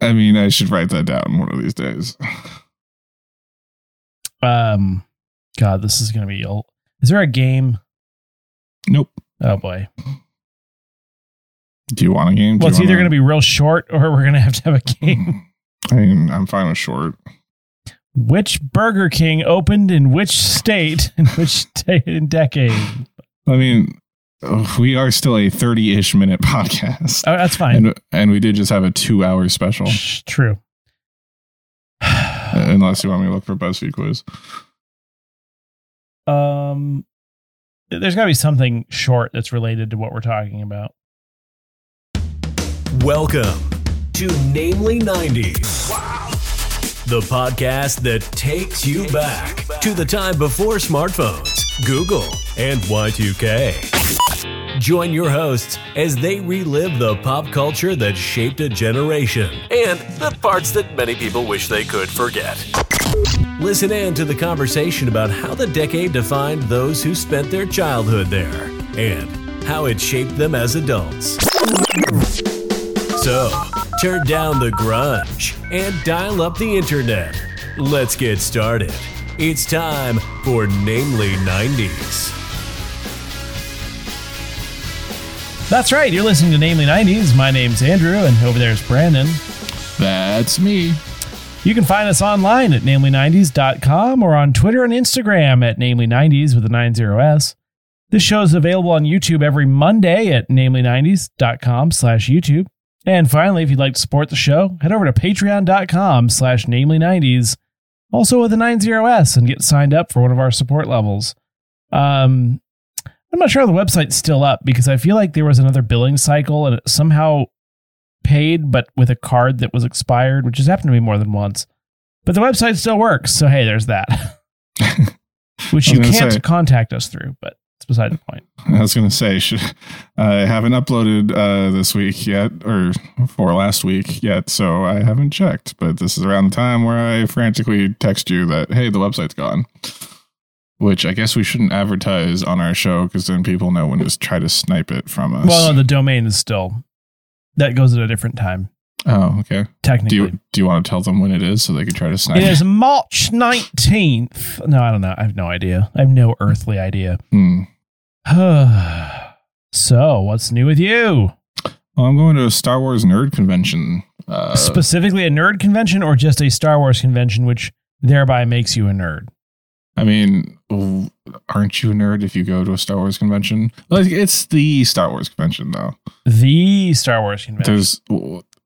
I mean, I should write that down one of these days. Um, God, this is gonna be. old. Is there a game? Nope. Oh boy. Do you want a game? Do Well, it's either wanna- gonna be real short or we're gonna have to have a game. I mean, I'm fine with short. Which Burger King opened in which state in which day in decade? I mean, we are still a 30-ish minute podcast, Oh, that's fine. and and we did just have a two-hour special. Shh, True. Unless you want me to look for BuzzFeed quiz. um, there's got to be something short that's related to what we're talking about. Welcome to Namely 90s. The podcast that takes you back to the time before smartphones, Google, and Y2K. Join your hosts as they relive the pop culture that shaped a generation and the parts that many people wish they could forget. Listen in to the conversation about how the decade defined those who spent their childhood there and how it shaped them as adults. So, turn down the grunge and dial up the internet. Let's get started. It's time for Namely 90s. That's right. You're listening to Namely 90s. My name's Andrew, and over there's Brandon. That's me. You can find us online at namely90s.com or on Twitter and Instagram at namely90s with a 90s. This show is available on YouTube every Monday at namely90s.com slash YouTube. And finally, if you'd like to support the show, head over to patreon.com slash namely90s, also with a 90s, and get signed up for one of our support levels. Um, I'm not sure how the website's still up because I feel like there was another billing cycle and it somehow paid, but with a card that was expired, which has happened to me more than once. But the website still works, so hey, there's that. which you can't say- contact us through, but it's beside the point. I was going to say, should, I haven't uploaded uh, this week yet, or for last week yet, so I haven't checked. But this is around the time where I frantically text you that, hey, the website's gone. Which I guess we shouldn't advertise on our show because then people know when to try to snipe it from us. Well, no, the domain is still that goes at a different time, oh, okay. Do technically. you do you want to tell them when it is so they can try to snipe it is March 19th. No, I don't know. I have no idea. I have no earthly idea. Hmm. so, what's new with you? Well, I'm going to a Star Wars nerd convention. Uh, Specifically a nerd convention or just a Star Wars convention, which thereby makes you a nerd? I mean, aren't you a nerd if you go to a Star Wars convention? Like, it's the Star Wars convention, though. The Star Wars convention. There's,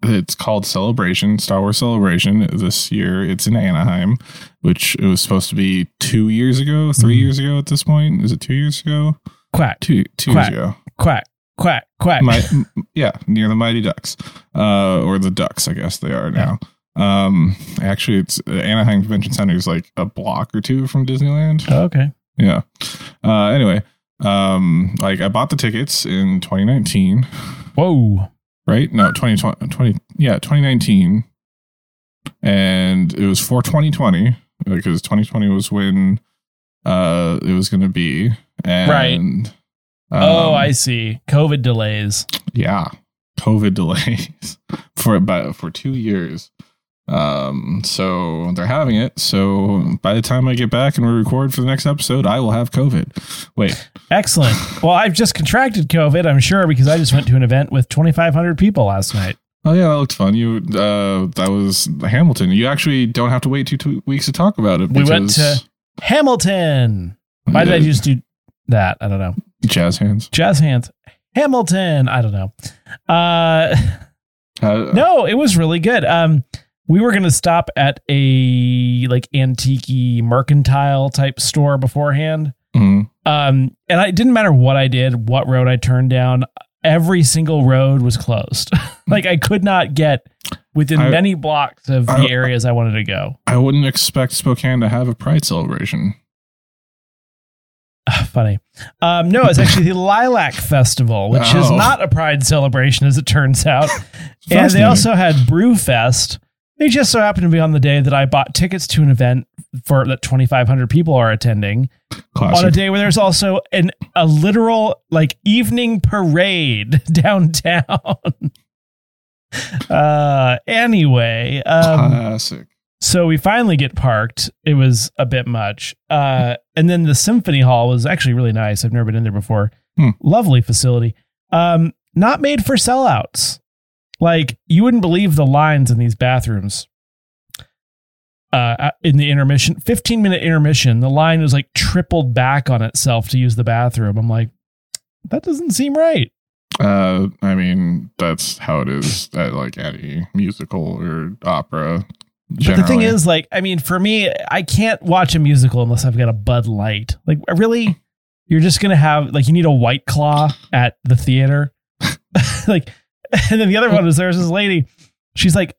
it's called Celebration, Star Wars Celebration. This year, it's in Anaheim, which it was supposed to be two years ago, 3 Mhm. years ago at this point. Is it two years ago? quack, Two, two Quack. years ago. quack, quack, quack. My, yeah, near the Mighty Ducks, uh, or the Ducks, I guess they are now. Um, actually, it's Anaheim Convention Center is like a block or two from Disneyland. Oh, okay. Yeah. Uh, anyway, um, like I bought the tickets in 2019, Whoa. right? No, 2020, 20, yeah, 2019. And it was for 2020 because 2020 was when uh it was going to be. And, Right. oh, um, I see. COVID delays. yeah, COVID delays for about for two years. Um, so they're having it. So by the time I get back and we record for the next episode, I will have COVID. Wait, Excellent. well, I've just contracted COVID, I'm sure, because I just went to an event with 2,500 people last night. oh yeah, that looked fun. You, uh, that was Hamilton. You actually don't have to wait two, two weeks to talk about it. We went to Hamilton. Why did I just do that? I don't know. jazz hands? Jazz hands. Hamilton. I don't know. Uh, Uh, no, it was really good. Um, we were going to stop at a like antique mercantile type store beforehand. mhm. Um, and I, it didn't matter what I did, what road I turned down, every single road was closed. like I could not get within I- many blocks of the areas I wanted to go. I wouldn't expect Spokane to have a pride celebration. Funny. Um, no, it's actually the Lilac Festival, which is Oh. not a pride celebration, as it turns out. and they also had Brew Fest. They just so happened to be on the day that I bought tickets to an event for that 2,500 people are attending on a day where there's also an a literal like evening parade downtown. Uh, anyway, um, Classic. so we finally get parked. It was a bit much. Uh, and then the symphony hall was actually really nice. I've never been in there before. Hmm. Lovely facility. Um, not made for sellouts. Like you wouldn't believe the lines in these bathrooms. Uh, in the intermission, 15 minute intermission, the line was like tripled back on itself to use the bathroom. I'm like, that doesn't seem right. Uh, I mean, that's how it is at like any musical or opera. But the thing is, like, I mean, for me, I can't watch a musical unless I've got a Bud Light. Like, really, you're just gonna have like you need a White Claw at the theater, like. And then the other one was there's this lady, she's like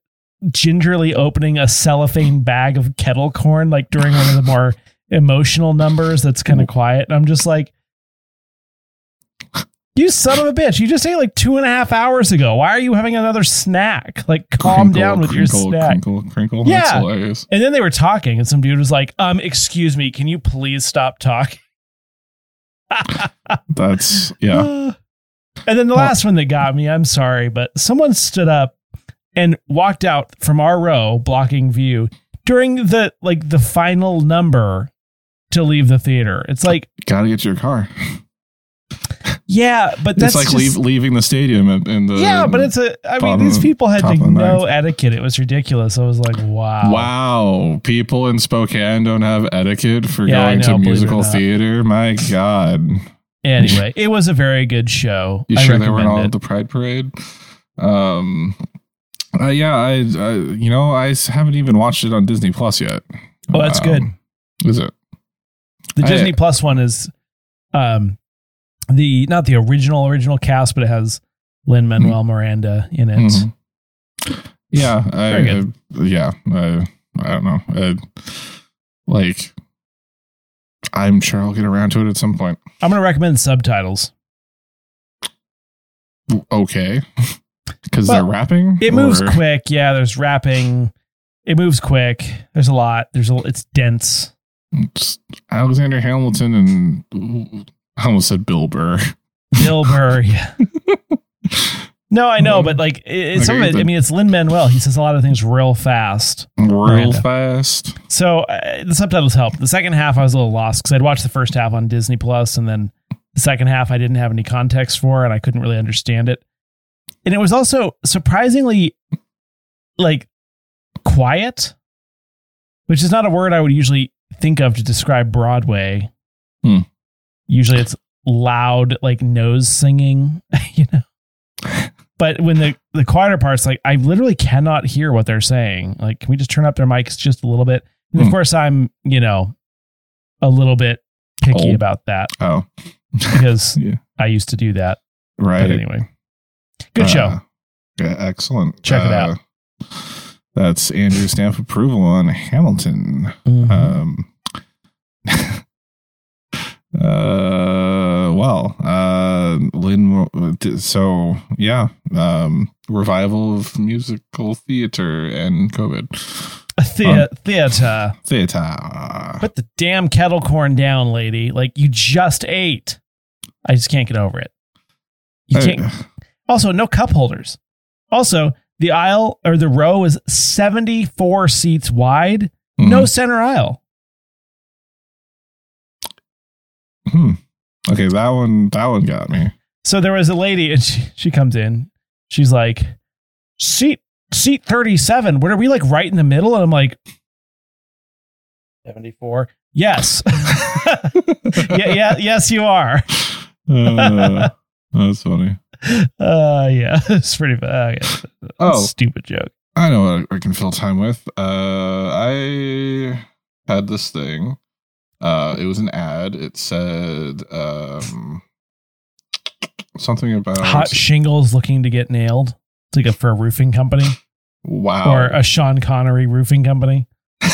gingerly opening a cellophane bag of kettle corn, like during one of the more emotional numbers. That's kind of quiet, and I'm just like. You son of a bitch! You just ate like two and a half hours ago. Why are you having another snack? Like, calm Crinkle, down with your snack. Crinkle, crinkle. Yeah. And then they were talking, and some dude was like, "Um, excuse me, can you please stop talking?" That's yeah. And then the last one that got me, I'm sorry, but someone stood up and walked out from our row, blocking view during the like the final number to leave the theater. It's like, Gotta get to your car. yeah, but that's it's like just, leave, leaving the stadium in, in the. yeah, but it's a. I mean, these people had top to of the know ninth. etiquette. It was ridiculous. I was like, wow, Wow, people in Spokane don't have etiquette for Yeah, going know, to believe it or musical theater. My God, Anyway, it was a very good show. you I sure they weren't all recommend at the Pride Parade? Um, uh, yeah, I, I, you know, I haven't even watched it on Disney Plus yet. Oh, that's good. Um, Is it? The I- Disney Plus one is um the not the original original cast, but it has Lin Manuel Miranda in it. Mhm. Yeah, I, I- yeah, I, I don't know. I, like, I'm sure I'll get around to it at some point. I'm gonna recommend subtitles. Okay, because they're rapping. It moves or- quick. Yeah, there's rapping. It moves quick. There's a lot. There's a. It's dense. It's Alexander Hamilton and I almost said Bill Burr. Bill Burr. Yeah. No, I know, but like it, it's some of it. I mean, it's Lin Manuel. He says a lot of things real fast. Real Miranda. fast. So uh, the subtitles help. The second half, I was a little lost because I'd watched the first half on Disney Plus, and then the second half, I didn't have any context for, and I couldn't really understand it. And it was also surprisingly like quiet, which is not a word I would usually think of to describe Broadway. Hmm. Usually, it's loud, like nose singing, you know. But when the the quieter parts, like I literally cannot hear what they're saying. Like, can we just turn up their mics just a little bit? And of Hmm. course, I'm you know a little bit picky Old. about that Oh, because Yeah. I used to do that. right. But anyway, good show. Uh, yeah, excellent. Check it Uh, out. That's Andrew's stamp approval on Hamilton. Mhm. Um, uh, well, uh, Lynn. So yeah, um, revival of musical theater and COVID The- theater. theater. Put the damn kettle corn down, lady. Like you just ate. I just can't get over it. You Uh, can't. Also, no cup holders. Also, the aisle or the row is 74 seats wide. hmm, No center aisle. hmm. Okay, that one. That one got me. So there was a lady and she, she comes in. She's like, seat seat 37. What are we like right in the middle? And I'm like, 74. Yes. yeah, yeah, yes, you are. Uh, that's funny. Uh yeah, it's pretty bad. Oh, stupid joke. I know what I can fill time with. Uh, I had this thing. Uh, it was an ad. It said um, something about Hot shingles looking to get nailed. It's like a for a roofing company wow. or a Sean Connery roofing company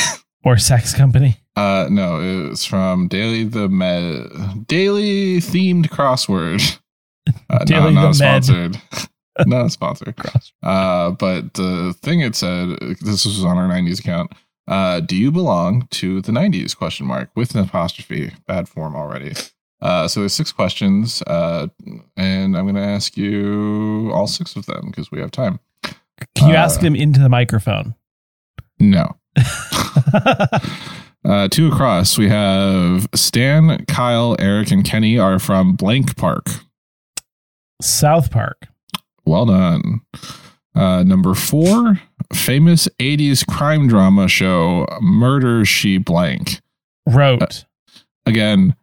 or sex company. uh, no, it was from Daily the Med, Daily themed crossword. Uh, Daily not, not the Med. sponsored. not sponsored. Uh, but the thing it said, this was on our '90s account. Uh, do you belong to the 90s? Question mark with an apostrophe. Bad form already. Uh, so there's six questions, uh, and I'm going to ask you all six of them because we have time. Can you Uh, ask him into the microphone? No. Uh, two across, we have Stan, Kyle, Eric, and Kenny are from Blank Park. South Park. Well done. Uh, number four, famous 80s crime drama show, Murder She Blank. Wrote. Again,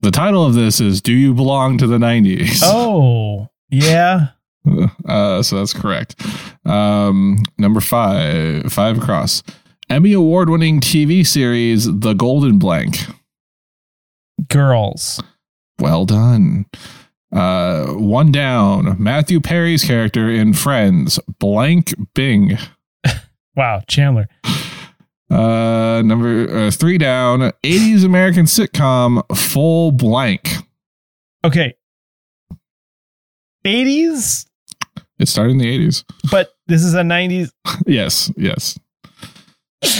the title of this is Do You Belong to the 90s? oh, yeah. Uh, so that's correct. Um, number five, five across. Emmy award winning TV series, The Golden Blank. Girls. Well done. Uh, one down. Matthew Perry's character in Friends, Blank Bing. Wow. Chandler. Uh, number uh, three down. 80s American sitcom, Full Blank. Okay. 80s, It started in the 80s. but this is a 90s. yes, yes.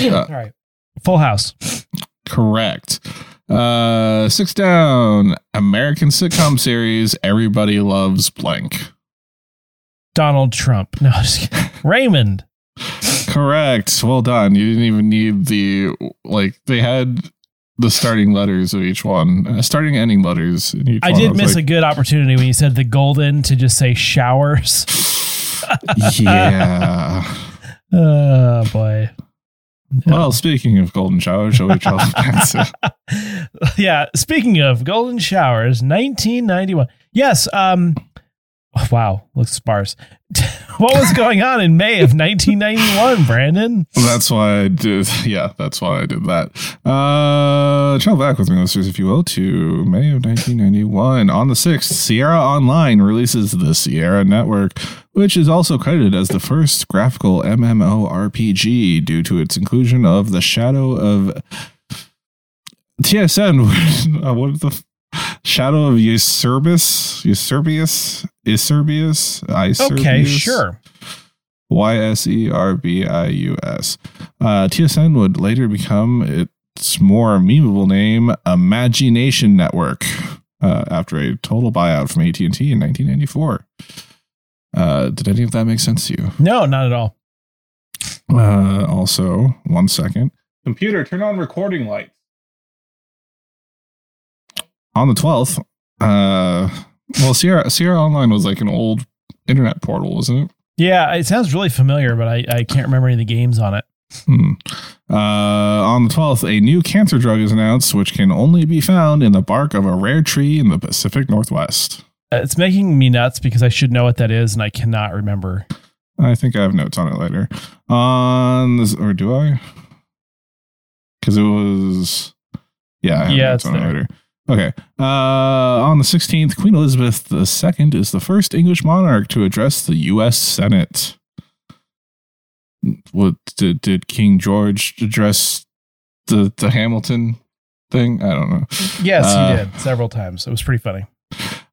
All right. Full House. Correct. Uh, six down. American sitcom series, Everybody Loves Blank. Donald Trump. No, just. Raymond. Correct. Well done. You didn't even need the like they had the starting letters of each one, uh, starting ending letters. In each I one. did was miss a good opportunity when you said the golden to just say showers. yeah. Oh boy. Well, speaking of golden showers, shall we travel back to yeah. Speaking of golden showers, 1991. Yes. Um. Wow. Looks sparse. what was going on in May of 1991, Brandon? That's why I did. Yeah, that's why I did that. Uh, travel back with me, listeners, if you will, to May of 1991. On the 6th, Sierra Online releases the Sierra Network, which is also credited as the first graphical MMORPG due to its inclusion of the Shadow of TSN. uh, what the Shadow of Euserbus? Euserbius? Euserbius? Okay, sure. Y S E R B I U S. Uh, TSN would later become its more memeable name, Imagination Network, uh, after a total buyout from AT and T in 1994. Uh, did any of that make sense to you? No, not at all. Uh, also, one second. Computer, turn on recording lights. On the 12th, uh, well, Sierra, Sierra Online was like an old internet portal, wasn't it? Yeah, it sounds really familiar, but I, I can't remember any of the games on it. Hmm. Uh, on the 12th, a new cancer drug is announced, which can only be found in the bark of a rare tree in the Pacific Northwest. Uh, It's making me nuts because I should know what that is and I cannot remember. I think I have notes on it later. On this, or do I? Because it was, yeah, I have Yeah, notes it's on it there. later. Okay. Uh, on the 16th, Queen Elizabeth II is the first English monarch to address the U.S. Senate. What did, did King George address the the Hamilton thing? I don't know. Yes, Uh, you did several times. It was pretty funny.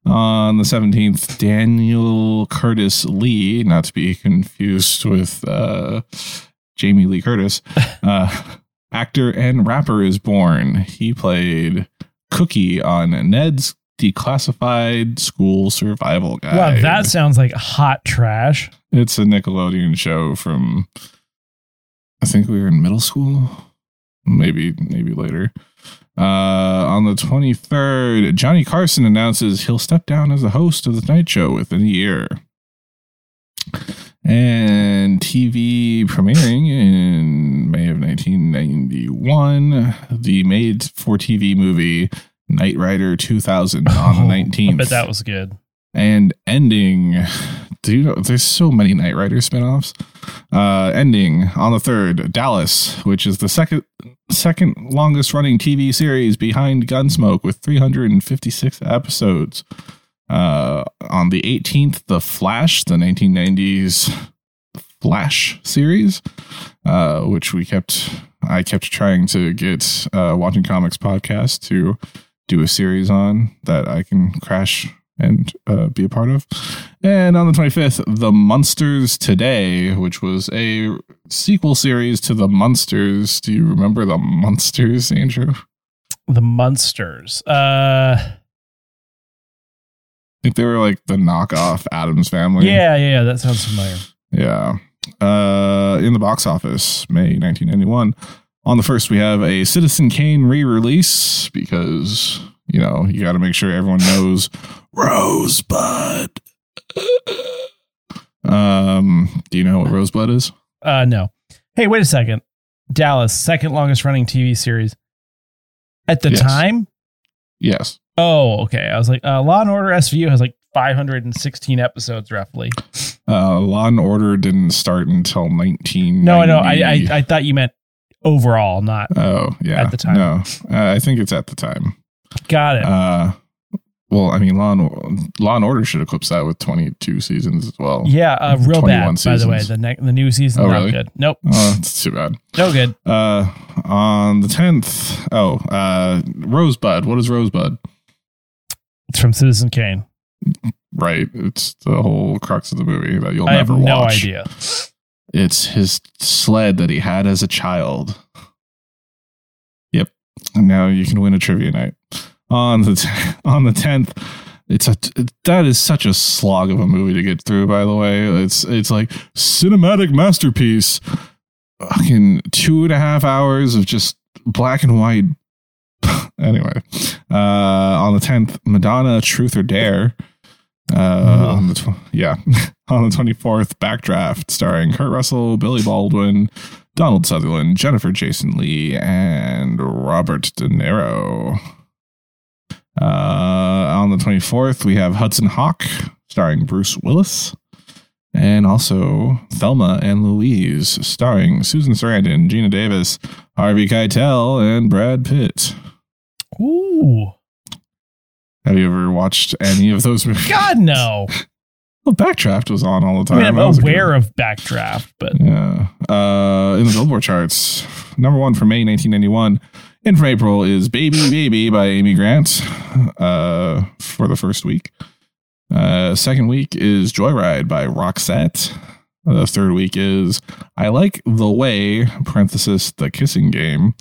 On the 17th, Daniel Curtis Lee, not to be confused with uh, Jamie Lee Curtis, uh, actor and rapper is born. He played Cookie on Ned's Declassified School Survival Guide. Wow, that sounds like hot trash. It's a Nickelodeon show from, I think we were in middle school, maybe maybe later. Uh, on the 23rd, Johnny Carson announces he'll step down as the host of the Tonight Show within a year. And TV premiering in May of 1991, the made for TV movie Knight Rider 2000 on the Oh, 19th I bet that was good. and ending do you know there's so many Knight Rider spin-offs. Uh ending on the third Dallas which is the second second longest running TV series behind Gunsmoke with 356 episodes uh on the 18th The Flash the 1990s Flash series uh which we kept I kept trying to get uh watching comics podcast to do a series on that I can crash and uh, be a part of. And on the 25th, The Monsters Today, which was a sequel series to The Monsters. Do you remember The Monsters, Andrew? The Monsters. Uh, think they were like the knockoff Addams family. yeah, yeah, yeah, that sounds familiar. Yeah. Uh, in the box office, May 1991. On the first, we have a Citizen Kane re-release because you know you got to make sure everyone knows Rosebud. um, do you know what Rosebud is? Uh, no. Hey, wait a second. Dallas, second longest running TV series at the Yes. time. Yes. Oh, okay. I was like, uh, Law and Order SVU has like 516 episodes roughly. Uh, Law and Order didn't start until 19. No, I know. I, I I thought you meant overall, not Oh, yeah. At the time. No, uh, I think it's at the time. got it. Uh, well, I mean, Law and, Law and Order should eclipse that with 22 seasons as well. yeah, uh, real 21 bad. By the way, the ne- the new season Oh, not really? good. Nope, Oh, it's too bad. no good. Uh, on the 10th, oh, uh, Rosebud. What is Rosebud? It's from Citizen Kane. Right. It's the whole crux of the movie that you'll never watch. I have no watch. idea. It's his sled that he had as a child. Yep. And now you can win a trivia night. On the t- on the 10th, it's a that is such a slog of a movie to get through by the way. It's it's like cinematic masterpiece. Fucking two and a half hours of just black and white. anyway, uh, on the 10th, Madonna Truth or Dare. Uh, on the tw- yeah, on the 24th, Backdraft, starring Kurt Russell, Billy Baldwin, Donald Sutherland, Jennifer Jason Lee, and Robert De Niro. Uh, on the 24th, we have Hudson Hawk, starring Bruce Willis, and also Thelma and Louise, starring Susan Sarandon, Geena Davis, Harvey Keitel, and Brad Pitt. Ooh, Have you ever watched any of those movies? God no. Well, Backdraft was on all the I time. mean, I'm That was a good aware of Backdraft, but Yeah. Uh, in the Billboard charts, number one for May 1991. In from April is Baby Baby by Amy Grant uh, for the first week. Uh, second week is Joyride by Roxette. The third week is I Like the Way, parenthesis, The Kissing Game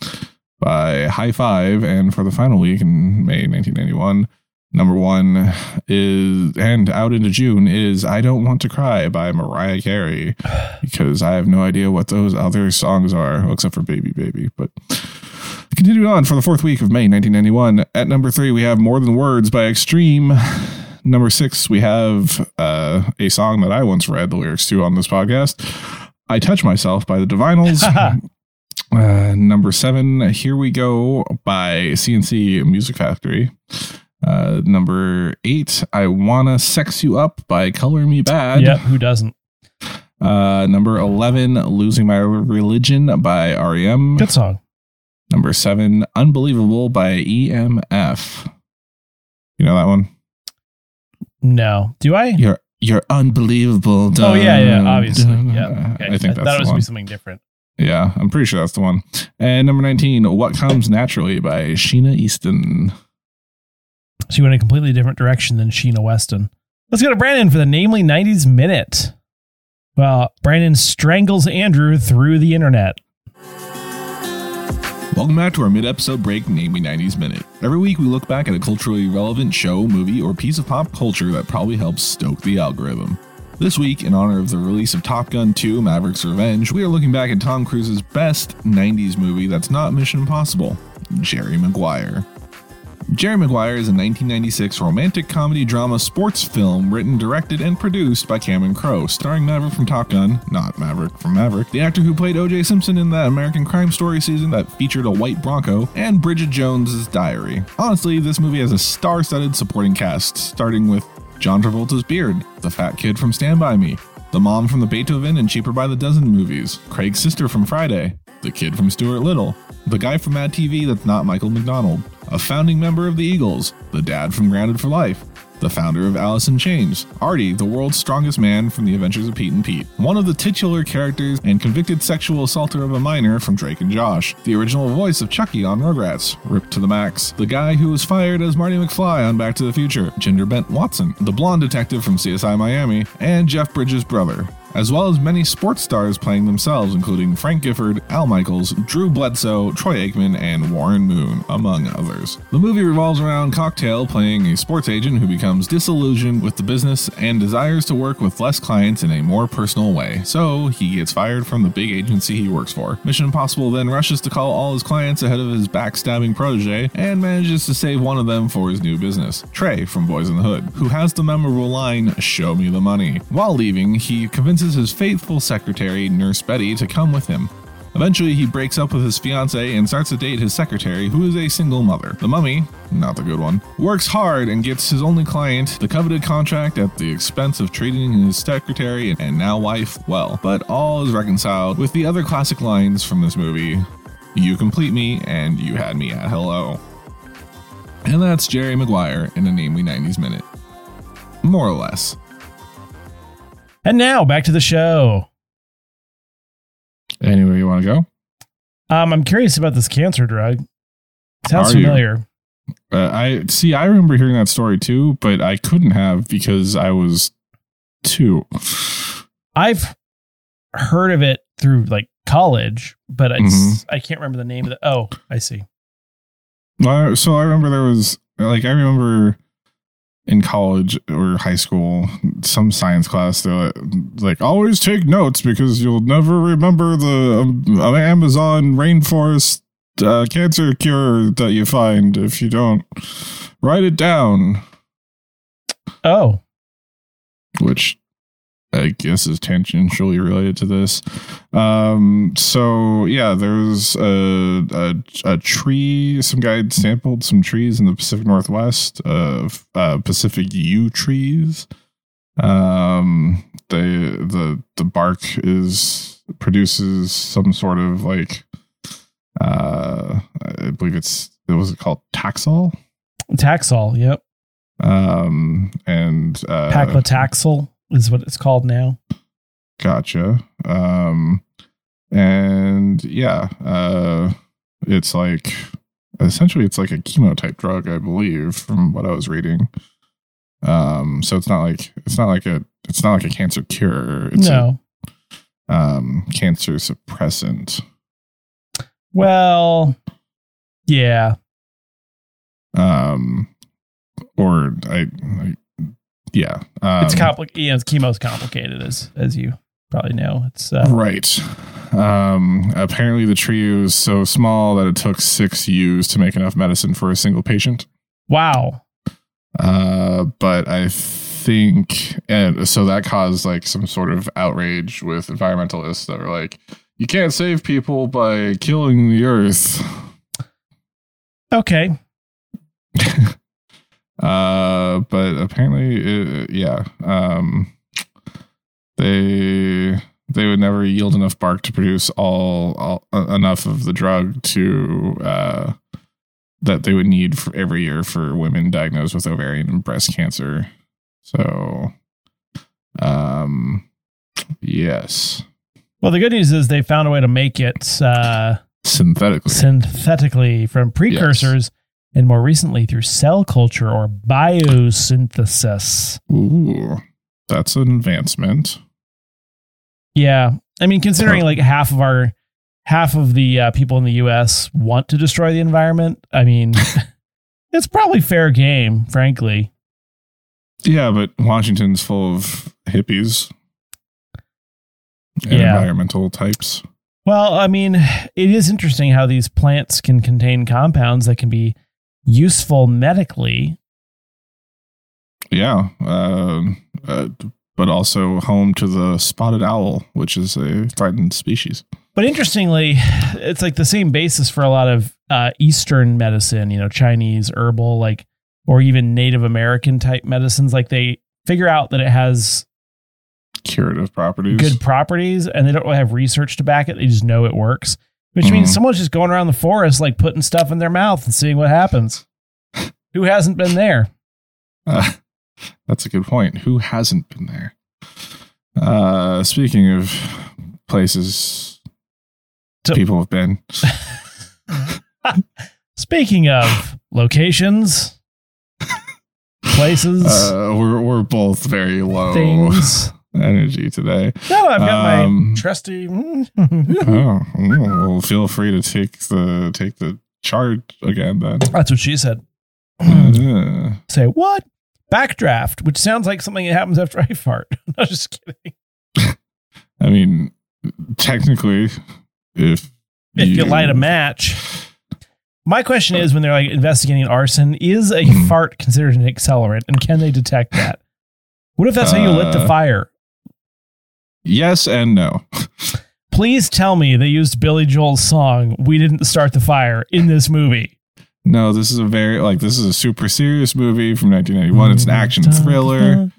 by Hi-Five. And for the final week in May 1991, number one is, and out into June is I Don't Want to Cry by Mariah Carey because I have no idea what those other songs are, except for Baby Baby. But continuing on for the fourth week of May 1991, at number three, we have More Than Words by Extreme. Number six, we have uh, a song that I once read the lyrics to on this podcast. I Touch Myself by the Divinyls. uh, number seven, Here We Go by C+C Music Factory. Uh, number eight, I Wanna Sex You Up by Color Me Badd. yep, who doesn't? Uh, number 11, Losing My Religion by REM. Good song. Number seven, Unbelievable by EMF. You know that one? No, do I? You're you're unbelievable. Oh yeah, yeah, obviously. dun. Yeah, okay. I think thought that's it was be something different. Yeah, I'm pretty sure that's the one. And number 19, What Comes Naturally by Sheena Easton. She went a completely different direction than Sheena Weston. Let's go to Brandon for the Namely 90s Minute. Well, Brandon strangles Andrew through the internet. Welcome back to our mid episode break, namely 90s Minute. Every week we look back at a culturally relevant show, movie, or piece of pop culture that probably helps stoke the algorithm. This week, in honor of the release of Top Gun 2 Maverick's Revenge, we are looking back at Tom Cruise's best 90s movie that's not Mission Impossible Jerry Maguire. Jerry Maguire is a 1996 romantic comedy drama sports film written, directed, and produced by Cameron Crowe, starring Maverick from Top Gun, not Maverick from Maverick, the actor who played O.J. Simpson in that American Crime Story season that featured a white Bronco, and Bridget Jones's Diary. Honestly, this movie has a star-studded supporting cast, starting with John Travolta's beard, the fat kid from Stand By Me, the mom from the Beethoven and Cheaper by the Dozen movies, Craig's sister from Friday, the kid from Stuart Little, the guy from Mad TV that's not Michael McDonald, a founding member of the Eagles, the dad from Grounded for Life, the founder of Alice in Chains, Artie, the world's strongest man from The Adventures of Pete and Pete, one of the titular characters and convicted sexual assaulter of a minor from Drake and Josh, the original voice of Chucky on Rugrats, ripped to the max, the guy who was fired as Marty McFly on Back to the Future, Ginger Bent Watson, the blonde detective from CSI Miami, and Jeff Bridges' brother. As well as many sports stars playing themselves, including Frank Gifford, Al Michaels, Drew Bledsoe, Troy Aikman, and Warren Moon, among others. The movie revolves around Cocktail playing a sports agent who becomes disillusioned with the business and desires to work with less clients in a more personal way, so he gets fired from the big agency he works for. Mission Impossible then rushes to call all his clients ahead of his backstabbing protege and manages to save one of them for his new business, Trey from Boys in the Hood, who has the memorable line, Show me the money. While leaving, he convinces his faithful secretary, Nurse Betty, to come with him. Eventually, he breaks up with his fiancee and starts to date his secretary, who is a single mother. The mummy, not the good one, works hard and gets his only client the coveted contract at the expense of treating his secretary and now wife well. But all is reconciled with the other classic lines from this movie You complete me, and you had me at hello. And that's Jerry Maguire in a Namely 90s Minute. More or less. And now back to the show. Anywhere you want to go? Um, I'm curious about this cancer drug. Sounds Are familiar. Uh, I see. I remember hearing that story too, but I couldn't have because I was two. I've heard of it through like college, but Mhm. I can't remember the name of the. Oh, I see. Well, So I remember there was like I remember in college or high school some science class they're like always take notes because you'll never remember the um, Amazon rainforest uh, cancer cure that you find if you don't write it down. Oh, which I guess is tangentially related to this. Um, so yeah, there's a, a a tree. Some guy sampled some trees in the Pacific Northwest of uh, Pacific yew trees. Um, they the the bark is produces some sort of like uh, I believe it's it was it called Taxol. Taxol. Yep. Um, and uh, Paclitaxel is what it's called now. Gotcha. Um, and yeah, uh, it's like essentially it's like a chemo type drug, I believe, from what I was reading. Um, so it's not like it's not like a it's not like a cancer cure. It's no. a um, cancer suppressant. Well, yeah. Um, or I, I yeah, um, It's complicated. Yeah, chemo's complicated, as as you probably know. It's uh, Right. Um, apparently, the tree was so small that it took six yews to make enough medicine for a single patient. wow. Uh, but I think, and so that caused like some sort of outrage with environmentalists that were like, you can't save people by killing the earth. Okay. Uh, but apparently, it, yeah, um, they they would never yield enough bark to produce all, all uh, enough of the drug to uh, that they would need for every year for women diagnosed with ovarian and breast cancer. So, um, yes, Well, the good news is they found a way to make it uh, synthetically. synthetically from precursors and more recently through cell culture or biosynthesis. Ooh, that's an advancement. Yeah. I mean, considering like half of our half of the uh, people in the US want to destroy the environment, I mean, it's probably fair game, frankly. Yeah, but Washington's full of hippies and Yeah. environmental types. Well, I mean, it is interesting how these plants can contain compounds that can be useful medically. Yeah, um, uh, but also home to the spotted owl, which is a threatened species. But interestingly, it's like the same basis for a lot of uh, Eastern medicine, you know, Chinese, herbal, like, or even Native American type medicines. Like they figure out that it has Curative properties. good properties and they don't really have research to back it. They just know it works, which means Mhm. someone's just going around the forest, like putting stuff in their mouth and seeing what happens. Who hasn't been there? Uh, that's a good point. Who hasn't been there? Uh, speaking of places So- people have been, Speaking of locations, places, uh, we're we're both very low. things. energy today. No, I've got Um, my trusty. oh, well, feel free to take the take the charge again then. That's what she said. Say what? Backdraft, which sounds like something that happens after I fart. I'm just kidding. I mean, technically, if If you light a match. My question is when they're like investigating arson, is a Mhm. fart considered an accelerant and can they detect that? What if that's how you lit the Uh, fire? Yes and no. Please tell me they used Billy Joel's song "We Didn't Start the Fire" in this movie. No, this is a very like this is a super serious movie from 1991. It's an action thriller.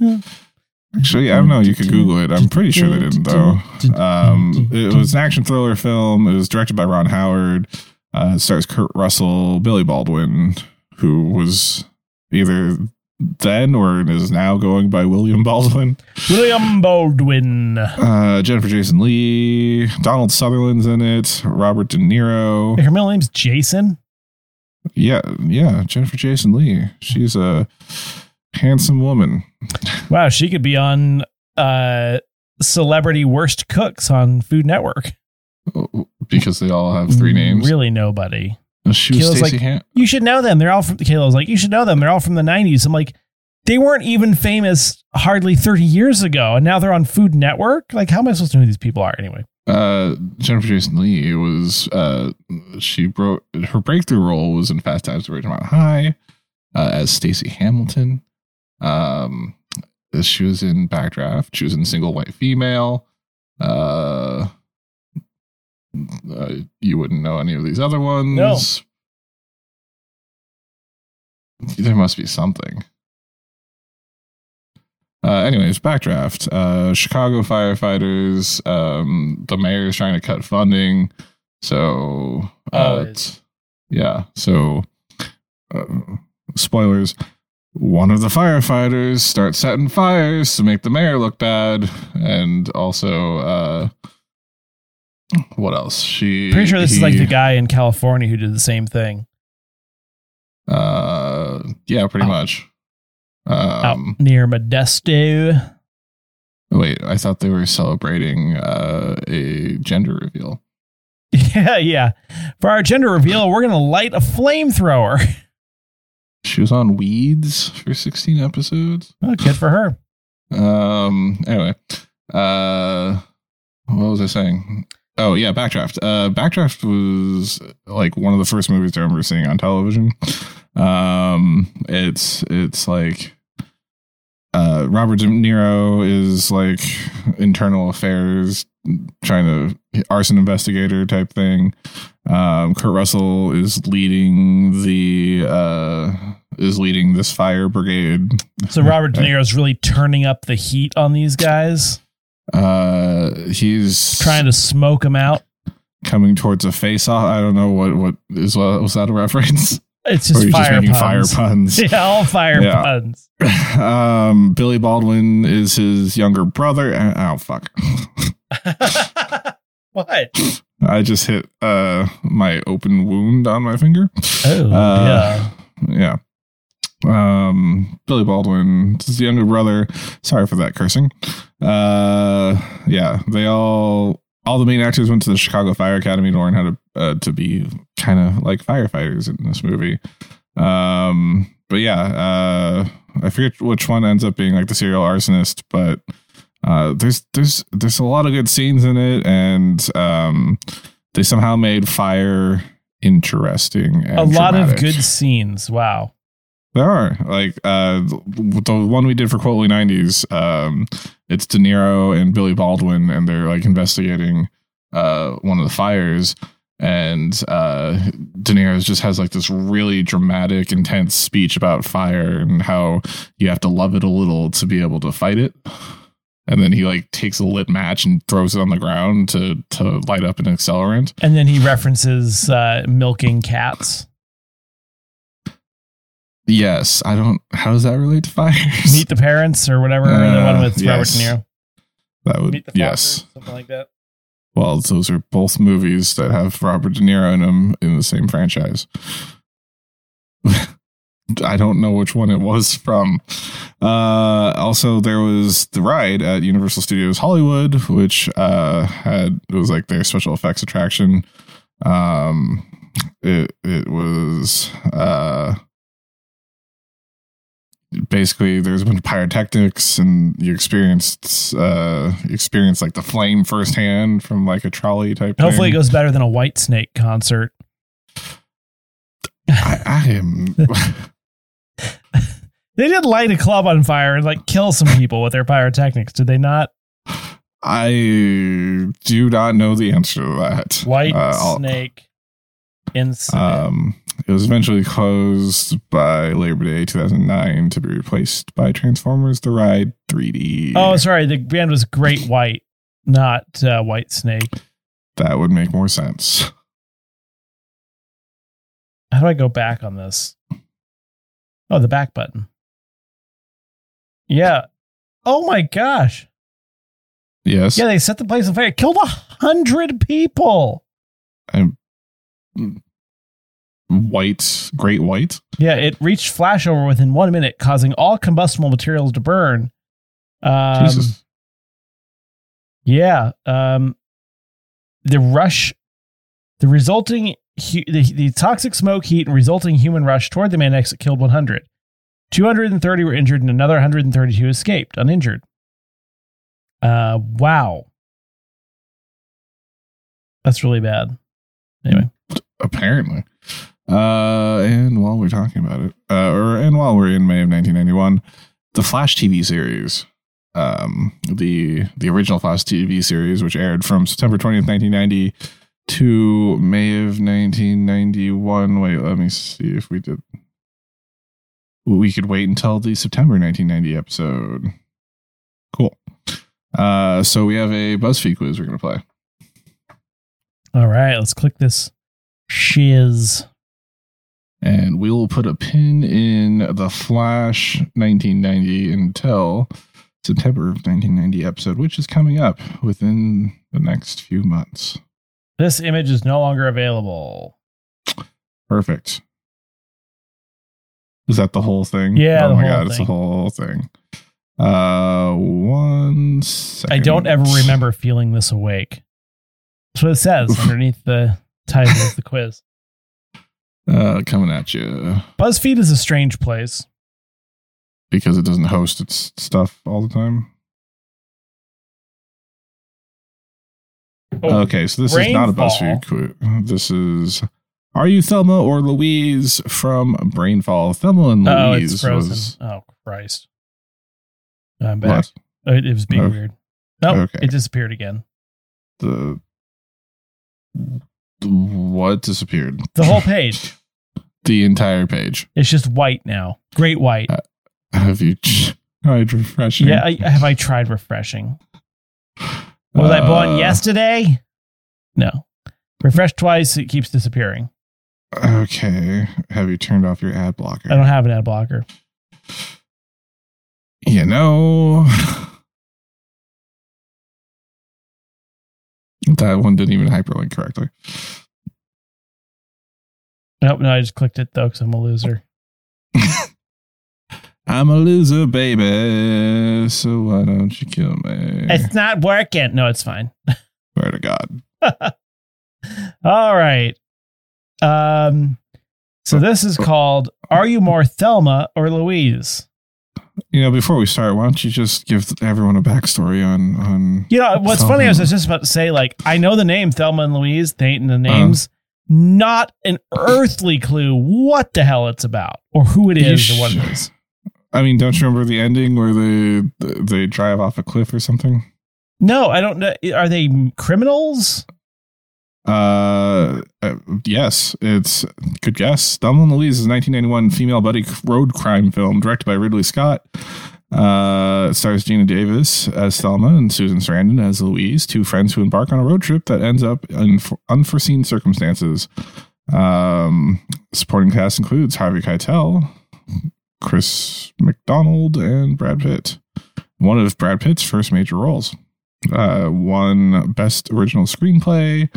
Actually, I don't know. You could Google it. I'm pretty sure they didn't though. Um, it was an action thriller film. It was directed by Ron Howard. Uh, it stars Kurt Russell, Billy Baldwin, who was either then or is now going by William Baldwin. William Baldwin. Uh, Jennifer Jason Lee, Donald Sutherland's in it. Robert De Niro. Her middle name's Jason. Yeah, yeah. Jennifer Jason Lee. She's a handsome woman. Wow, she could be on uh, Celebrity Worst Cooks on Food Network. because they all have three names. Really, nobody. She was Kayla's Stacey like- You should know them. They're all from. Kayla was like, you should know them. They're all from the '90s. I'm like, they weren't even famous hardly 30 years ago, and now they're on Food Network. Like, how am I supposed to know who these people are anyway? uh, Jennifer Jason Lee was uh, she broke her breakthrough role was in Fast Times at Ridgemont High uh, as Stacy Hamilton. Um, she was in Backdraft. She was in Single White Female. Uh, uh, you wouldn't know any of these other ones. No. There must be something. Uh, anyways, backdraft. Uh, Chicago firefighters. Um, the mayor is trying to cut funding, so uh, it's- yeah. So, uh, spoilers. One of the firefighters starts setting fires to make the mayor look bad, and also, uh, what else? She Pretty sure this is like the guy in California who did the same thing Uh, yeah, pretty Out- much. out Um, near Modesto. wait, I thought they were celebrating uh, a gender reveal. Yeah, yeah. For our gender reveal, we're gonna light a flamethrower. She was on Weeds for 16 episodes. Oh, good for her. Um. Anyway, uh, what was I saying? Oh yeah, Backdraft. Uh, Backdraft was like one of the first movies I remember seeing on television. Um, it's it's like uh, Robert De Niro is like internal affairs, trying to arson investigator type thing. Um, Kurt Russell is leading the uh, is leading this fire brigade. So Robert De Niro is really turning up the heat on these guys, Uh, he's trying to smoke him out. coming towards a face off. I don't know what what is what was that a reference? It's just fire just making puns. fire puns. Yeah, all fire Yeah. puns. um, Billy Baldwin is his younger brother. Oh fuck! what? I just hit uh my open wound on my finger. Oh, Uh, Yeah. Um, Billy Baldwin is the younger brother. Sorry for that cursing. Uh, yeah, they all all the main actors went to the Chicago Fire Academy to learn how to uh, to be kind of like firefighters in this movie. Um, but yeah, uh, I forget which one ends up being like the serial arsonist, but uh, there's there's there's a lot of good scenes in it, and um, they somehow made fire interesting. A lot of good scenes. Wow. There are like uh the one we did for Quotely nineties. Um, it's De Niro and Billy Baldwin, and they're like investigating uh one of the fires, and uh De Niro just has like this really dramatic, intense speech about fire and how you have to love it a little to be able to fight it. And then he like takes a lit match and throws it on the ground to to light up an accelerant. And then he references uh, milking cats. Yes, I don't. How does that relate to fires? Meet the Parents or whatever. the Uh, one with Robert. De Niro. that would Meet the yes. Something like that. Well, those are both movies that have Robert De Niro in them in the same franchise. I don't know which one it was from. Uh, also, there was the ride at Universal Studios Hollywood, which uh, had it was like their special effects attraction. Um, it it was uh, basically there's a bunch of pyrotechnics, and you experienced uh, you experienced like the flame firsthand from like a trolley type. Hopefully, thing. it goes better than a White Snake concert. I, I am. They did light a club on fire and like kill some people with their pyrotechnics, did they not? I do not know the answer to that. White Uh, Snake Um, it was eventually closed by Labor Day 2009 to be replaced by Transformers: The Ride 3D. oh, sorry, the band was Great White, not uh, Whitesnake. that would make more sense. How do I go back on this? Oh, the back button. Yeah. Oh my gosh. Yes. Yeah, they set the place on fire. Killed a hundred people. And white, great white. Yeah, it reached flashover within one minute, causing all combustible materials to burn. Um, Jesus. Yeah. Um, the rush, the resulting, hu- the, the toxic smoke, heat, and resulting human rush toward the main exit killed 100. 230 were injured, and another 132 escaped uninjured. Uh, wow. That's really bad. Anyway, apparently. Uh, and while we're talking about it, uh, or and while we're in May of 1991, the Flash TV series, um, the the original Flash TV series, which aired from September 20th, 1990 to May of 1991. Wait, let me see if we did. We could wait until the September 1990 episode. Cool. Uh, so we have a BuzzFeed quiz we're gonna play. all right, let's click this shiz. And we'll put a pin in the Flash 1990 until September of 1990 episode, which is coming up within the next few months. This image is no longer available. Perfect. Is that the whole thing? Yeah, Oh my god, it's the whole thing. Uh, one second. I don't ever remember feeling this awake. That's what it says underneath the title of the quiz. Uh, coming at you BuzzFeed is a strange place. because it doesn't host its stuff all the time. Oh, Okay, so this is not a BuzzFeed quiz. This is Are you Thelma or Louise from Brainfall? Thelma and Oh, Louise it's frozen. was Oh, Christ. I'm back. what? It, it was being Oh. weird. No, Okay. it disappeared again. The what disappeared? The whole page. The entire page. It's just white now. Great white. Uh, Have you tried refreshing? yeah, I, have I tried refreshing? Was I born Uh, yesterday? No. Refresh twice, it keeps disappearing. Okay. Have you turned off your ad blocker? I don't have an ad blocker. You know, that one didn't even hyperlink correctly. Nope, no, I just clicked it though because I'm a loser. I'm a loser, baby. So why don't you kill me? It's not working. No, it's fine. Swear to God. All right. Um, so this is called Are You More Thelma or Louise? You know, before we start, why don't you just give everyone a backstory on on? You know, what's Thelma. funny, I was just about to say, like, I know the name Thelma and Louise, they ain't the uh-huh. names, not an earthly clue what the hell it's about or who it You or what it is. I mean, don't you remember the ending where they they drive off a cliff or something? No, I don't know. Are they criminals? Uh, uh, yes, it's good guess. Thelma and Louise is a 1991 female buddy road crime film directed by Ridley Scott. Uh, stars Geena Davis as Thelma and Susan Sarandon as Louise, two friends who embark on a road trip that ends up in unforeseen circumstances. Um, supporting cast includes Harvey Keitel, Chris McDonald, and Brad Pitt. One of Brad Pitt's first major roles. Uh, won Best Original Screenplay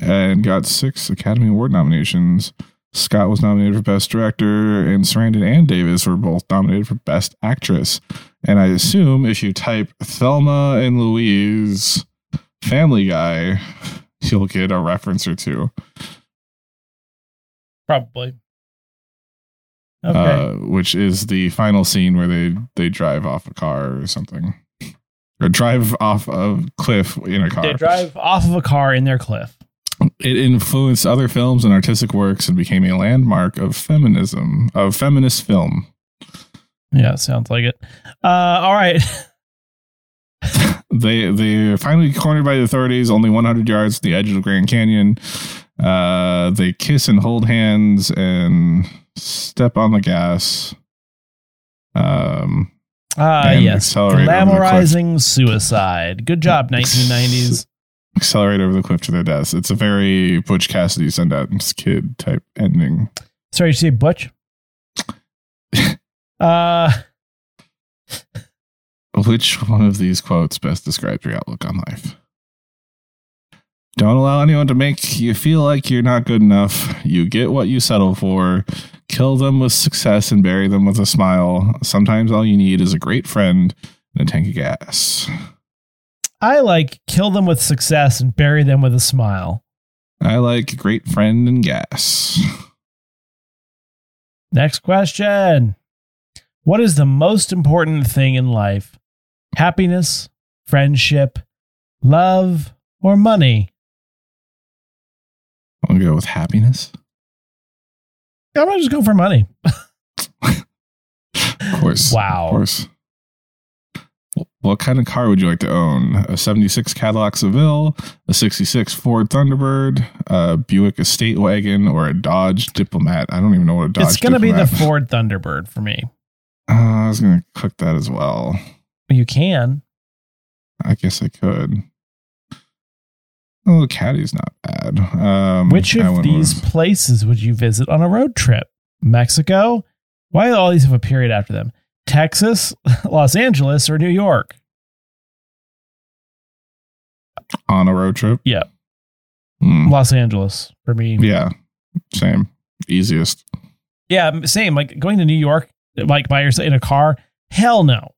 and got six Academy Award nominations. Scott was nominated for Best Director, and Sarandon and Davis were both nominated for Best Actress. And I assume if you type Thelma and Louise Family Guy, you'll get a reference or two. Probably. Okay. Uh, which is the final scene where they they drive off a car or something, or drive off a cliff in a car. they drive off of a car in their cliff. It influenced other films and artistic works and became a landmark of feminism, of feminist film. Yeah, sounds like it. Uh, all right. They they are finally cornered by the authorities, only 100 yards from the edge of the Grand Canyon. Uh, they kiss and hold hands and step on the gas. Um, Ah, yes. accelerate over the cliff. Glamorizing suicide. Good job, 1990s. Accelerate over the cliff to their deaths. It's a very Butch Cassidy send out kid type ending. Sorry, you say Butch? uh, Which one of these quotes best describes your outlook on life? Don't allow anyone to make you feel like you're not good enough. You get what you settle for. Kill them with success and bury them with a smile. Sometimes all you need is a great friend and a tank of gas. I like kill them with success and bury them with a smile. I like great friend and gas. Next question. What is the most important thing in life? Happiness, friendship, love, or money? I'll go with happiness. I'm gonna just go for money. Of course. Wow. Of course. What kind of car would you like to own? A 76 Cadillac Seville, a 66 Ford Thunderbird, a Buick Estate Wagon, or a Dodge Diplomat? I don't even know what a Dodge it's gonna be the Ford Thunderbird for me. Uh, I was going to click that as well. You can. I guess I could. Oh, the Caddy's not bad. Um, Which of these with- places would you visit on a road trip? Mexico? Why do all these have a period after them? Texas, Los Angeles, or New York? on a road trip? Yeah. Hmm. Los Angeles for me. Yeah. Same. Easiest. Yeah, same. Like going to New York, like by yourself in a car. Hell no.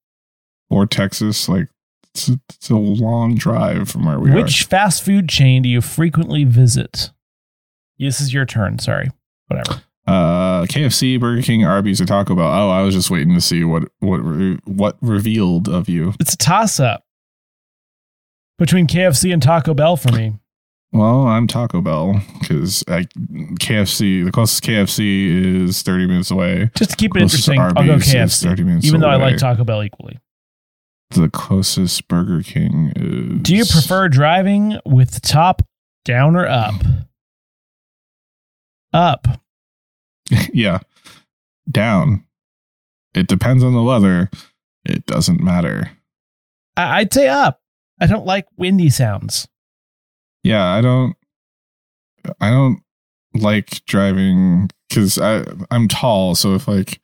Or Texas. Like, it's a, it's a long drive from where we are. Which fast food chain do you frequently visit? This is your turn. Sorry. Whatever. Uh, KFC, Burger King, Arby's, or Taco Bell. Oh, I was just waiting to see what what re- what revealed of you. It's a toss up between KFC and Taco Bell for me. Well, I'm Taco Bell because KFC, the closest KFC is 30 minutes away. Just to keep it Closest interesting, I'll go KFC. 30 minutes Even though I like Taco Bell equally. The closest Burger King is. Do you prefer driving with the top down or up? Up. Yeah, down. It depends on the weather. It doesn't matter. I- I'd say up. I don't like windy sounds. Yeah, I don't. I don't like driving because I I'm tall, so if like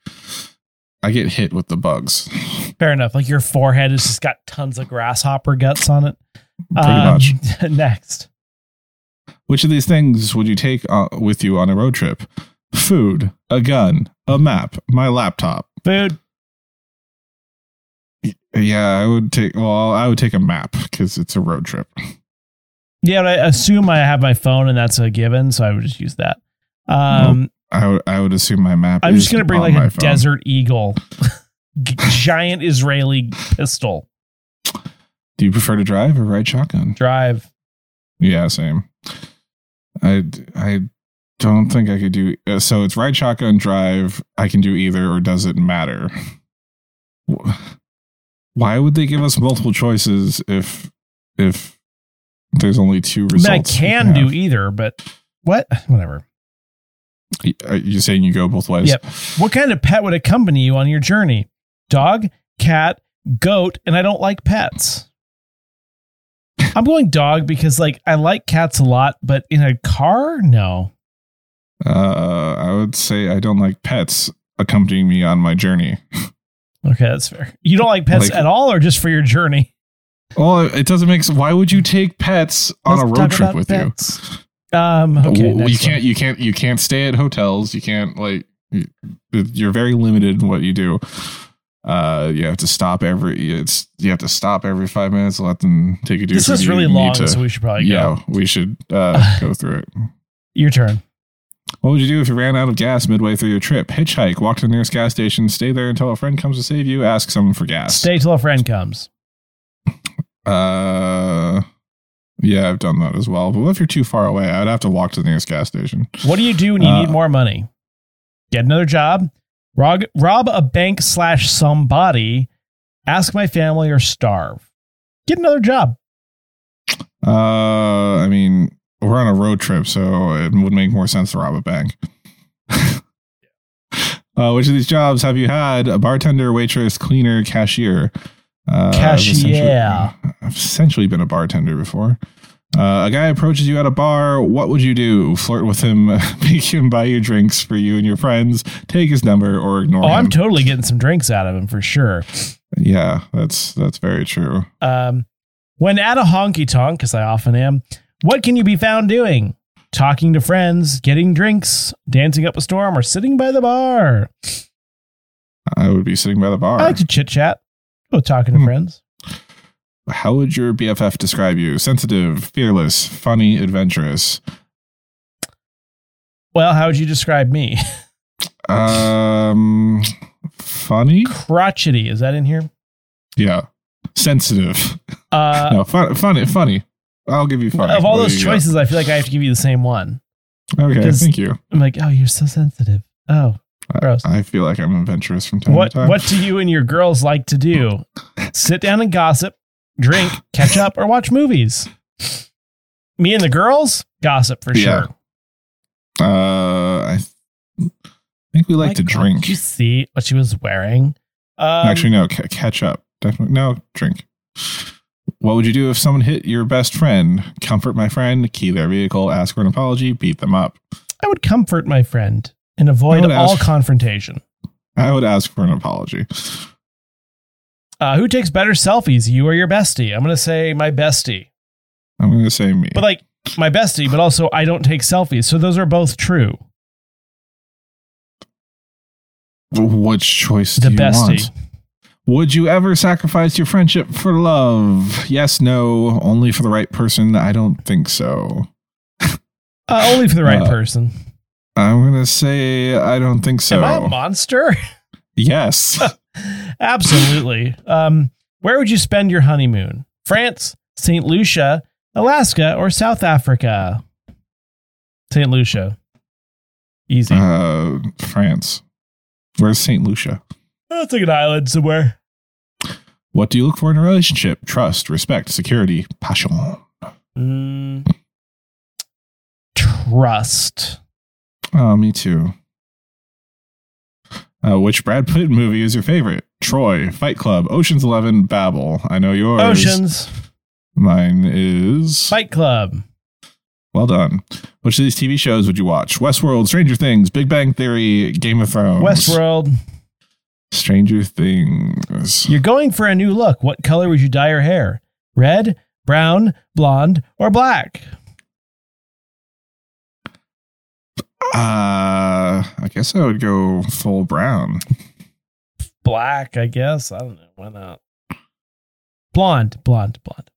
I get hit with the bugs. Fair enough. Like your forehead has just got tons of grasshopper guts on it. Pretty Um, much. Next. Which of these things would you take uh, with you on a road trip? Food, a gun, a map, my laptop. Food. Yeah, I would take. Well, I would take a map because it's a road trip. Yeah, but I assume I have my phone and that's a given, so I would just use that. Um, I would. I would assume my map. I'm is just gonna bring like a phone. Desert Eagle, giant Israeli pistol. Do you prefer to drive or ride shotgun? Drive. Yeah, same. I I don't think I could do. uh, So it's ride shotgun, drive. I can do either, or does it matter? Why would they give us multiple choices if if there's only two I mean, results? I can do either, but what? Whatever. Are you saying you go both ways? Yep. What kind of pet would accompany you on your journey? Dog, cat, goat, and I don't like pets. I'm going dog because like I like cats a lot, but in a car, no. Uh, I would say I don't like pets accompanying me on my journey. Okay, that's fair. You don't like pets Like- at all, or just for your journey? Well, it doesn't make. s- Why would you take pets on Let's a road trip with pets. you? Um, okay, you can't one. you can't you can't stay at hotels. You can't like you- you're very limited in what you do. Uh, you have to stop every it's you have to stop every five minutes. Let them take to. This is really long, so we should probably go. yeah, we should uh, go through it. Your turn. What would you do if you ran out of gas midway through your trip? Hitchhike, walk to the nearest gas station, stay there until a friend comes to save you, ask someone for gas. Stay till a friend comes. Uh, yeah, I've done that as well. But what if you're too far away? I'd have to walk to the nearest gas station. What do you do when you Uh, need more money? Get another job, rob, rob a bank slash somebody, ask my family, or starve. Get another job. Uh, I mean, we're on a road trip, so it would make more sense to rob a bank. uh, which of these jobs have you had? A bartender, waitress, cleaner, cashier. Uh, I've essentially- Cashier. I've essentially been a bartender before. Uh, a guy approaches you at a bar. What would you do? Flirt with him, make him buy you drinks for you and your friends, take his number, or ignore him. Oh, him? I'm totally getting some drinks out of him for sure. yeah, that's that's very true. Um, when at a honky tonk, because I often am, what can you be found doing? Talking to friends, getting drinks, dancing up a storm, or sitting by the bar. I would be sitting by the bar. I like to chit chat. Go talking to Hmm. friends. How would your BFF describe you? Sensitive, fearless, funny, adventurous. Well, how would you describe me? Um, funny. Crotchety. Is that in here? Yeah, sensitive. Uh, no, fun, funny, funny. I'll give you funny. of all What those got? choices, I feel like I have to give you the same one. Okay, thank you. I'm like, oh, you're so sensitive. Oh, Gross. I feel like I'm adventurous from time what to time. what do you and your girls like to do? Sit down and gossip, drink, catch up, or watch movies. Me and the girls gossip for Yeah. sure. Uh, I th- think we like My to God, drink. Did you see what she was wearing? Um, Actually, no. Ca- catch up. Definitely no. Drink. What would you do if someone hit your best friend? Comfort my friend, key their vehicle, ask for an apology, beat them up. I would comfort my friend and avoid all ask- confrontation. I would ask for an apology. Uh, who takes better selfies, you or your bestie? I'm going to say my bestie. I'm going to say me. But like my bestie, but also I don't take selfies. So those are both true. Which choice The do you bestie. want? Would you ever sacrifice your friendship for love? Yes, no, only for the right person. I don't think so. Uh, only for the right Uh, person. I'm going to say I don't think so. Am I a monster? yes. Absolutely. Um, where would you spend your honeymoon? France, St. Lucia, Alaska, or South Africa? St. Lucia. Easy. uh, France. Where's St. Lucia? That's like an island somewhere. What do you look for in a relationship? Trust, respect, security, passion. Mm, trust. Oh, me too. Uh, which Brad Pitt movie is your favorite? Troy, Fight Club, Ocean's Eleven, Babel. I know yours. Oceans. Mine is. Fight Club. Well done. Which of these TV shows would you watch? Westworld, Stranger Things, Big Bang Theory, Game of Thrones. Westworld. Stranger Things. You're going for a new look. What color would you dye your hair? Red, brown, blonde, or black? Uh, I guess I would go full brown. Black, I guess. I don't know. Why not? Blonde, blonde, blonde.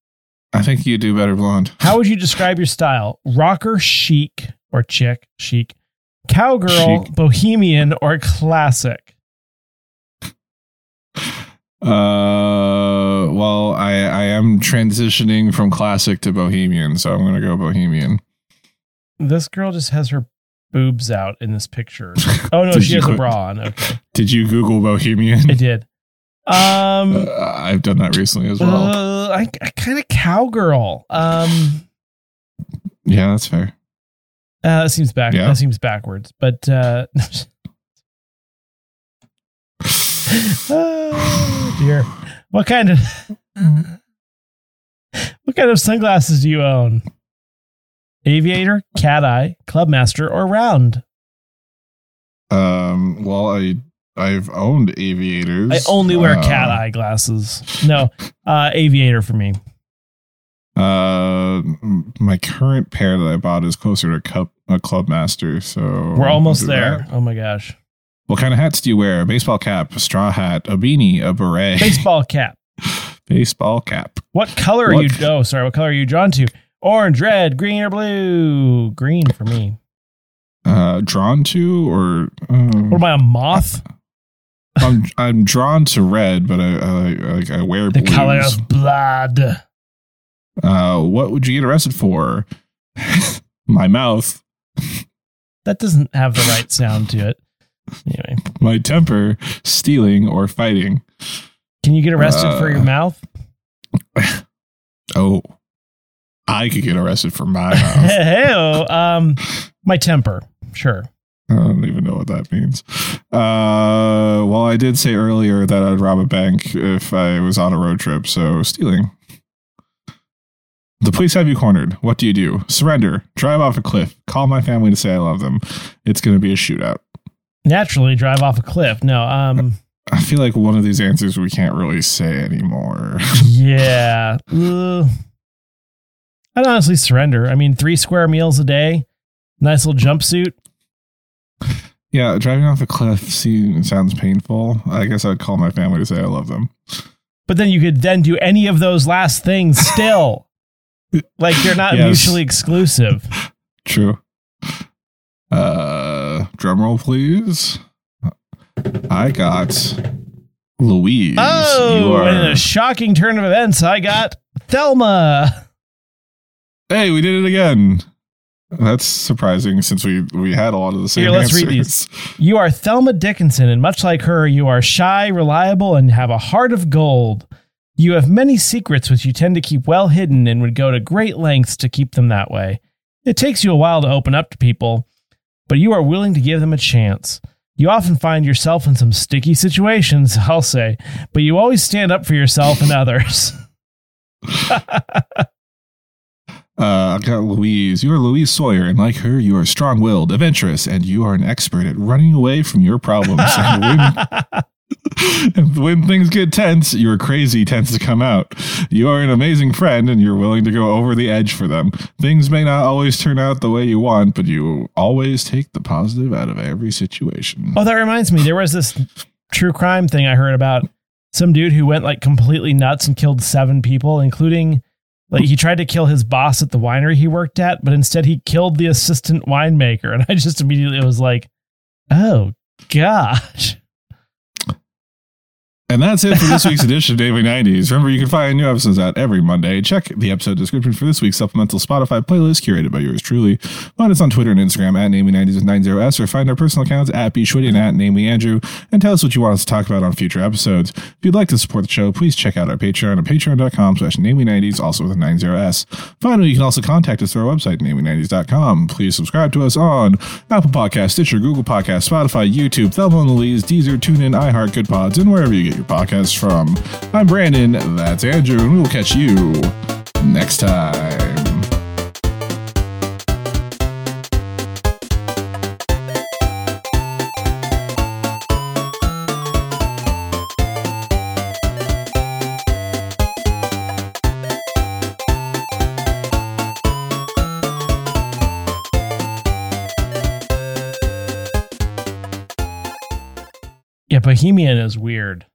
I think you do better blonde. How would you describe your style? Rocker, chic, or chick, chic, cowgirl, Chic. bohemian, or classic? Uh, well, I I am transitioning from classic to bohemian, so I'm gonna go bohemian. This girl just has her boobs out in this picture. Oh no, she has a bra on. Okay, Did you Google bohemian? I did. Um, Uh, I've done that recently as well. uh, I, I kind of cowgirl. Um, yeah, that's fair. uh, that seems back. Yeah. That seems backwards. But uh, oh dear, what kind of what kind of sunglasses do you own? Aviator, cat eye, clubmaster, or round? Um, well, I I've owned aviators. I only wear Uh, cat eye glasses. No, uh, aviator for me. Uh, my current pair that I bought is closer to cup a club master. So We're almost there. that. Oh my gosh. What kind of hats do you wear? A baseball cap, a straw hat, a beanie, a beret, Baseball cap. baseball cap. What color are you? Oh, sorry. What color are you drawn to? Orange, red, green, or blue? Green for me. Uh, drawn to or um, What am I, a moth? I'm I'm drawn to red, but I I, like I wear The blues. color of blood. Uh, what would you get arrested for? my mouth, That doesn't have the right sound to it. Anyway, my temper, stealing or fighting. can you get arrested for your Uh, mouth? Oh, I could get arrested for my mouth. hey, um, my temper. Sure. I don't even know what that means. Uh, well, I did say earlier that I'd rob a bank if I was on a road trip, so stealing. The police have you cornered. What do you do? Surrender. Drive off a cliff. Call my family to say I love them. It's going to be a shootout. Naturally, drive off a cliff. No, um, I feel like one of these answers we can't really say anymore. yeah. Ugh. I'd honestly surrender. I mean, three square meals a day, nice little jumpsuit. yeah, driving off a cliff seems sounds painful. I guess I'd call my family to say I love them. But then you could then do any of those last things still. like they're not Yes. mutually exclusive. True. Uh, drum roll, please. I got Louise. Oh, you are, in a shocking turn of events, I got Thelma. hey, we did it again. That's surprising since we we had a lot of the same Here, let's read answers. You are Thelma Dickinson, and much like her, you are shy, reliable, and have a heart of gold. You have many secrets which you tend to keep well hidden and would go to great lengths to keep them that way. It takes you a while to open up to people, but you are willing to give them a chance. You often find yourself in some sticky situations, I'll say, but you always stand up for yourself and others. Uh, I got Louise. You are Louise Sawyer, and like her, you are strong-willed, adventurous, and you are an expert at running away from your problems. and, and when things get tense, your crazy tends to come out. You are an amazing friend, and you're willing to go over the edge for them. Things may not always turn out the way you want, but you always take the positive out of every situation. Oh, that reminds me. There was this true crime thing I heard about some dude who went like completely nuts and killed seven people, including like he tried to kill his boss at the winery he worked at, but instead he killed the assistant winemaker. And I just immediately was like, oh gosh. And that's it for this week's edition of Daily 90s. Remember, you can find new episodes out every Monday. Check the episode description for this week's supplemental Spotify playlist curated by yours truly. Find us on Twitter and Instagram at Namely90s with 90s or find our personal accounts at bshwitty and at Namely Andrew and tell us what you want us to talk about on future episodes. If you'd like to support the show, please check out our Patreon at patreon.com slash Namely90s, also with a 90s. Finally, you can also contact us through our website, Namely90s.com. Please subscribe to us on Apple Podcasts, Stitcher, Google Podcasts, Spotify, YouTube, Thelma and Louise, Deezer, TuneIn, iHeart, Goodpods, and wherever you get your podcasts from. I'm Brandon, that's Andrew, and we will catch you next time. Bohemian is weird.